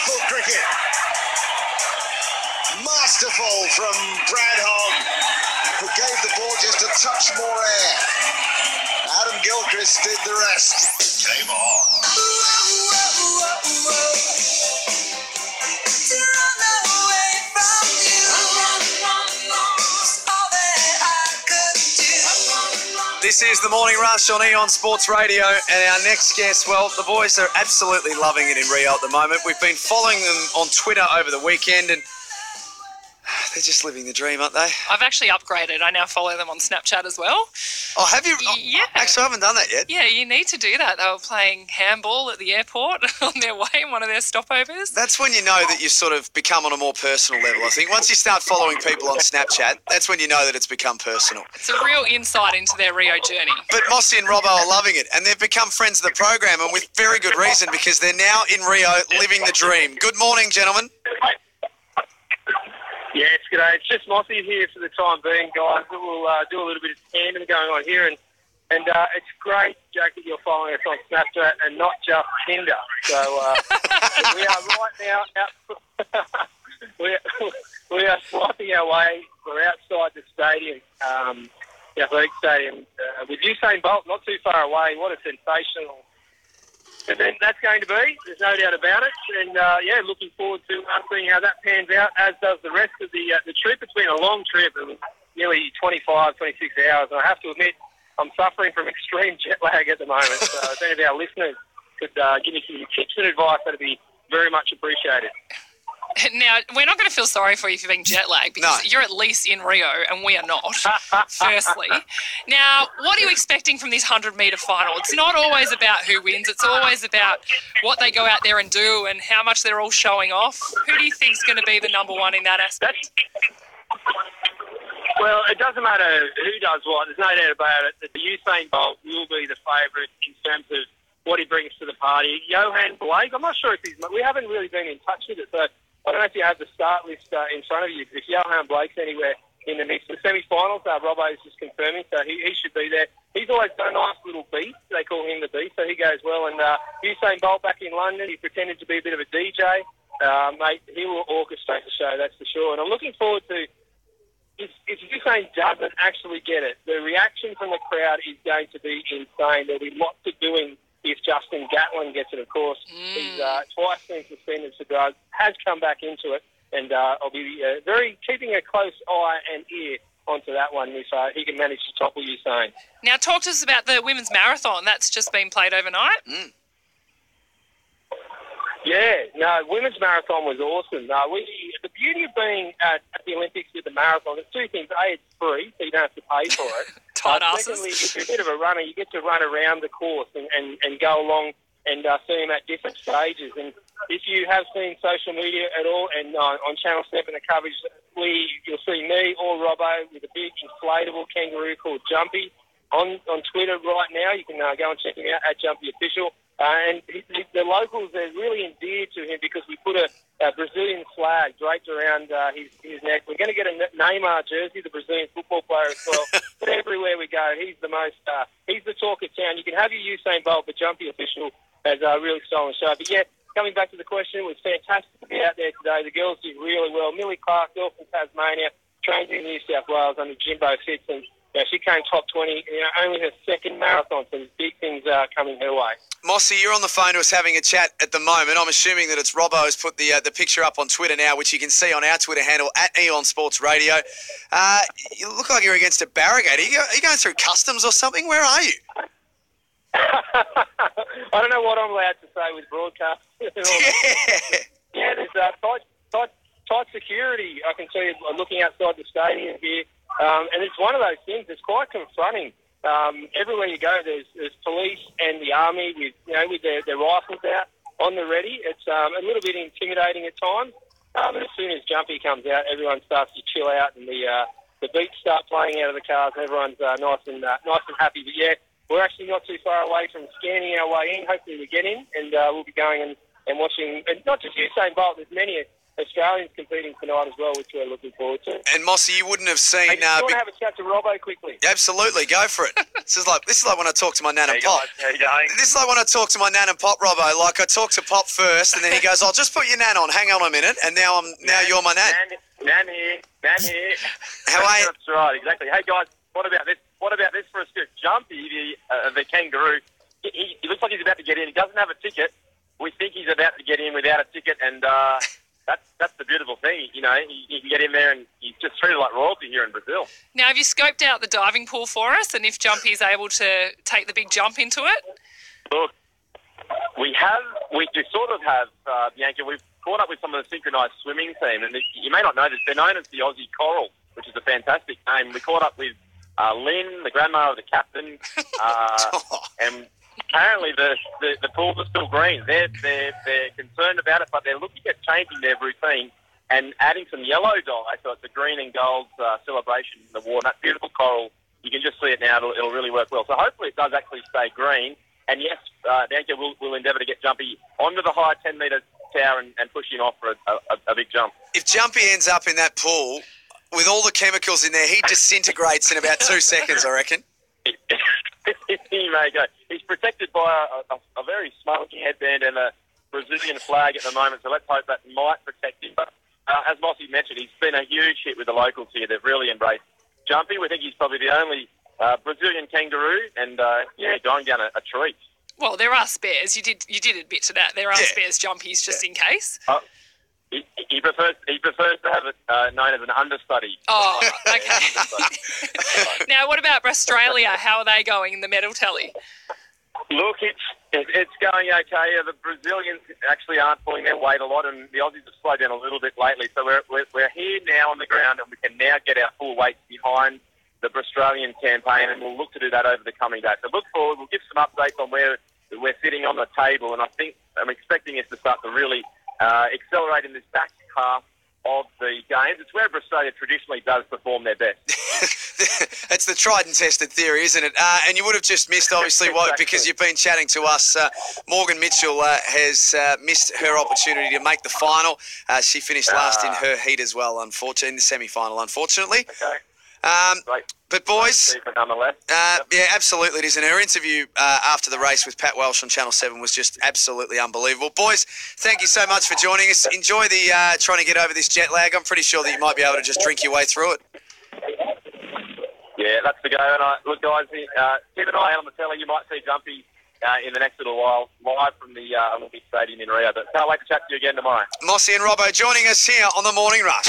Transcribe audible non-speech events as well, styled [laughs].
Beautiful cricket. Masterful from Brad Hogg, who gave the ball just a touch more air. Adam Gilchrist did the rest. Game on. This is the Morning Rush on Eon Sports Radio, and our next guest, well, the boys are absolutely loving it in Rio at the moment. We've been following them on Twitter over the weekend, and they're just living the dream, aren't they? I've actually upgraded. I now follow them on Snapchat as well. Oh, have you? oh, Yeah. Actually, I haven't done that yet. Yeah, you need to do that. They were playing handball at the airport [laughs] on their way in one of their stopovers. That's when you know that you've sort of become on a more personal level. I think once you start following people on Snapchat, that's when you know that it's become personal. It's a real insight into their Rio journey. But Mossy and Robbo are loving it, and they've become friends of the program, and with very good reason because they're now in Rio living the dream. Good morning, gentlemen. G'day. It's just Mossy here for the time being, guys. We'll uh, do a little bit of tandem going on here, and and uh, it's great, Jack, that you're following us on Snapchat and not just Tinder. So uh, [laughs] we are right now out. [laughs] we, are, [laughs] we are swiping our way. We're outside the stadium, um, the athletic stadium, uh, with Usain Bolt not too far away. What a sensational event that's going to be. There's no doubt about it. And uh, yeah, looking forward to uh, seeing how that pans out, as does the rest of the uh, the trip. It's been a long trip, it was nearly 25, 26 hours. And I have to admit, I'm suffering from [laughs] extreme jet lag at the moment. So if any of our listeners could uh, give me some tips and advice, that'd be very much appreciated. Now, we're not going to feel sorry for you for being jet lagged because No. you're at least in Rio and we are not, firstly. Now, what are you expecting from this 100 metre final? It's not always about who wins, it's always about what they go out there and do and how much they're all showing off. Who do you think is going to be the number one in that aspect? Well, it doesn't matter who does what. There's no doubt about it. that The Usain Bolt will be the favourite in terms of what he brings to the party. Yohan Blake, I'm not sure if he's. We haven't really been in touch with it, so I don't know if you have the start list uh, in front of you. If Yohan Blake's anywhere in the mix, the semi-finals, uh, Robbo is just confirming, so he, he should be there. He's always got a nice little beat. They call him the beat, so he goes well. And uh, Usain Bolt back in London, he pretended to be a bit of a DJ. Uh, mate, he will orchestrate the show, that's for sure. And I'm looking forward to if, if Usain doesn't actually get it, the reaction from the crowd is going to be insane. There'll be lots of doing if Justin Gatlin gets it, of course. He's uh, twice been suspended for drugs, has come back into it, and uh, I'll be uh, very keeping a close eye and ear onto that one if uh, he can manage to topple Usain. Now, talk to us about the women's marathon. That's just been played overnight. Yeah, no, women's marathon was awesome. Uh, we, the beauty of being at, at the Olympics with the marathon, is two things. A, it's free, so you don't have to pay for it. [laughs] Tight Uh, secondly, if you're a bit of a runner, you get to run around the course and, and, and go along and uh, see them at different stages. And if you have seen social media at all, and uh, on Channel 7, the coverage, we you'll see me or Robbo with a big inflatable kangaroo called Jumpy on on Twitter right now. You can uh, go and check him out at Jumpy Official. Uh, and he, he- the locals are really endeared to him because we put a, a Brazilian flag draped around uh, his, his neck. We're going to get a Neymar jersey, the Brazilian football player as well. [laughs] but everywhere we go, he's the most, uh, he's the talk of town. You can have your Usain Bolt, but Jumpy Official has uh, really stolen the show. But yeah, coming back to the question, it was fantastic to be out there today. The girls did really well. Milly Clark, girl from Tasmania, trained in New South Wales under Jimbo Fitz, and know, she came top 20, you know, only her second marathon, so there's big things uh, coming her way. Mossy, you're on the phone to us having a chat at the moment. I'm assuming that it's Robbo who's put the uh, the picture up on Twitter now, which you can see on our Twitter handle at Eon Sports Radio. Uh, you look like you're against a barricade. Are you, are you going through customs or something? Where are you? [laughs] I don't know what I'm allowed to say with broadcast. and all that. Yeah. Yeah, there's uh, tight, tight, tight security. I can see uh, looking outside the stadium here, um, and it's one of those things. It's quite confronting. Um, everywhere you go, there's, there's police and the army with you know with their, their rifles out on the ready. It's um, a little bit intimidating at times. Um, as soon as Jumpy comes out, everyone starts to chill out, and the uh, the beats start playing out of the cars, and everyone's uh, nice and uh, nice and happy. But yeah, we're actually not too far away from scanning our way in. Hopefully, we get in, and uh, we'll be going and, and watching. And not just Usain Bolt. There's many Australians competing tonight as well, which we're looking forward to. And Mossy, you wouldn't have Hey, seen. do you Uh, want be- to have a chat to Robbo quickly? absolutely, go for it. [laughs] this is like this is like when I talk to my nan and Hey pop. guys, how you going? This is like when I talk to my nan and pop, Robbo. Like I talk to Pop first, and then he [laughs] goes, "I'll just put your nan on. Hang on a minute." And now I'm now you're my nan. Nan, nan here, nan here. [laughs] How are you? That's right, exactly. Hey guys, what about this? What about this for a scoop? Jumpy, the uh, the kangaroo. He, he, he looks like he's about to get in. He doesn't have a ticket. We think he's about to get in without a ticket, and uh, that's the beautiful thing. You know, you, he can get in there, and he's just treated like royalty here in Brazil. Now, have you scoped out the diving pool for us and if Jumpy's able to take the big jump into it? Look, we have, we do sort of have, uh, Bianca, we've caught up with some of the synchronised swimming team, and you may not know this, they're known as the Aussie Coral, which is a fantastic name. We caught up with uh, Lynn, the grandma of the captain, [laughs] uh, and apparently the, the, the pools are still green. They're, they're, they're concerned about it, but they're looking at changing their routine and adding some yellow dye, so it's a green and gold uh, celebration in the water. That beautiful coral, you can just see it now, it'll, it'll really work well. So hopefully it does actually stay green. And yes, uh, Danka will will endeavour to get Jumpy onto the high 10 metre tower and, and push him off for a, a, a big jump. If Jumpy ends up in that pool with all the chemicals in there, he disintegrates in about two seconds, I reckon. He may go. He's protected by a, a, a very smoky headband and a Brazilian flag at the moment, so let's hope that might protect him. But uh, as Mossy mentioned, he's been a huge hit with the locals here. They've really embraced Jumpy. We think he's probably the only uh, Brazilian kangaroo, and uh, yeah, going down a, a treat. Well, there are spares. You did you did admit to that. There are Yeah. spares Jumpies just in case. He, he prefers he prefers to have it uh, known as an understudy. Oh, okay. understudy. [laughs] now, what about Australia? How are they going in the medal tally? Look, it's it's going okay. Uh, The Brazilians actually aren't pulling their weight a lot, and the Aussies have slowed down a little bit lately. So we're we're, we're here now on the ground, and we can now get our full weight behind the Australian campaign, and we'll look to do that over the coming days. So look forward. We'll give some updates on where we're sitting on the table, and I think I'm expecting us to start to really uh, accelerate in this back half of the games. It's where Australia traditionally does perform their best. [laughs] It's the tried and tested theory, isn't it? Uh, and you would have just missed, obviously, [laughs] what, Exactly. because you've been chatting to us. Uh, Morgan Mitchell uh, has uh, missed her opportunity to make the final. Uh, she finished last in Ah. her heat as well, unfortunately, in the semi final, unfortunately. Okay, Um, great. but, boys, uh, yeah, absolutely it is. And her interview uh, after the race with Pat Welsh on Channel 7 was just absolutely unbelievable. Boys, thank you so much for joining us. Enjoy the uh, trying to get over this jet lag. I'm pretty sure that you might be able to just drink your way through it. Yeah, that's the go. And I, look, guys, uh, keep an eye out on the telly. You might see Jumpy uh, in the next little while, live from the uh, Olympic Stadium in Rio. But can't wait to chat to you again tomorrow. Mossy and Robbo joining us here on the Morning Rush.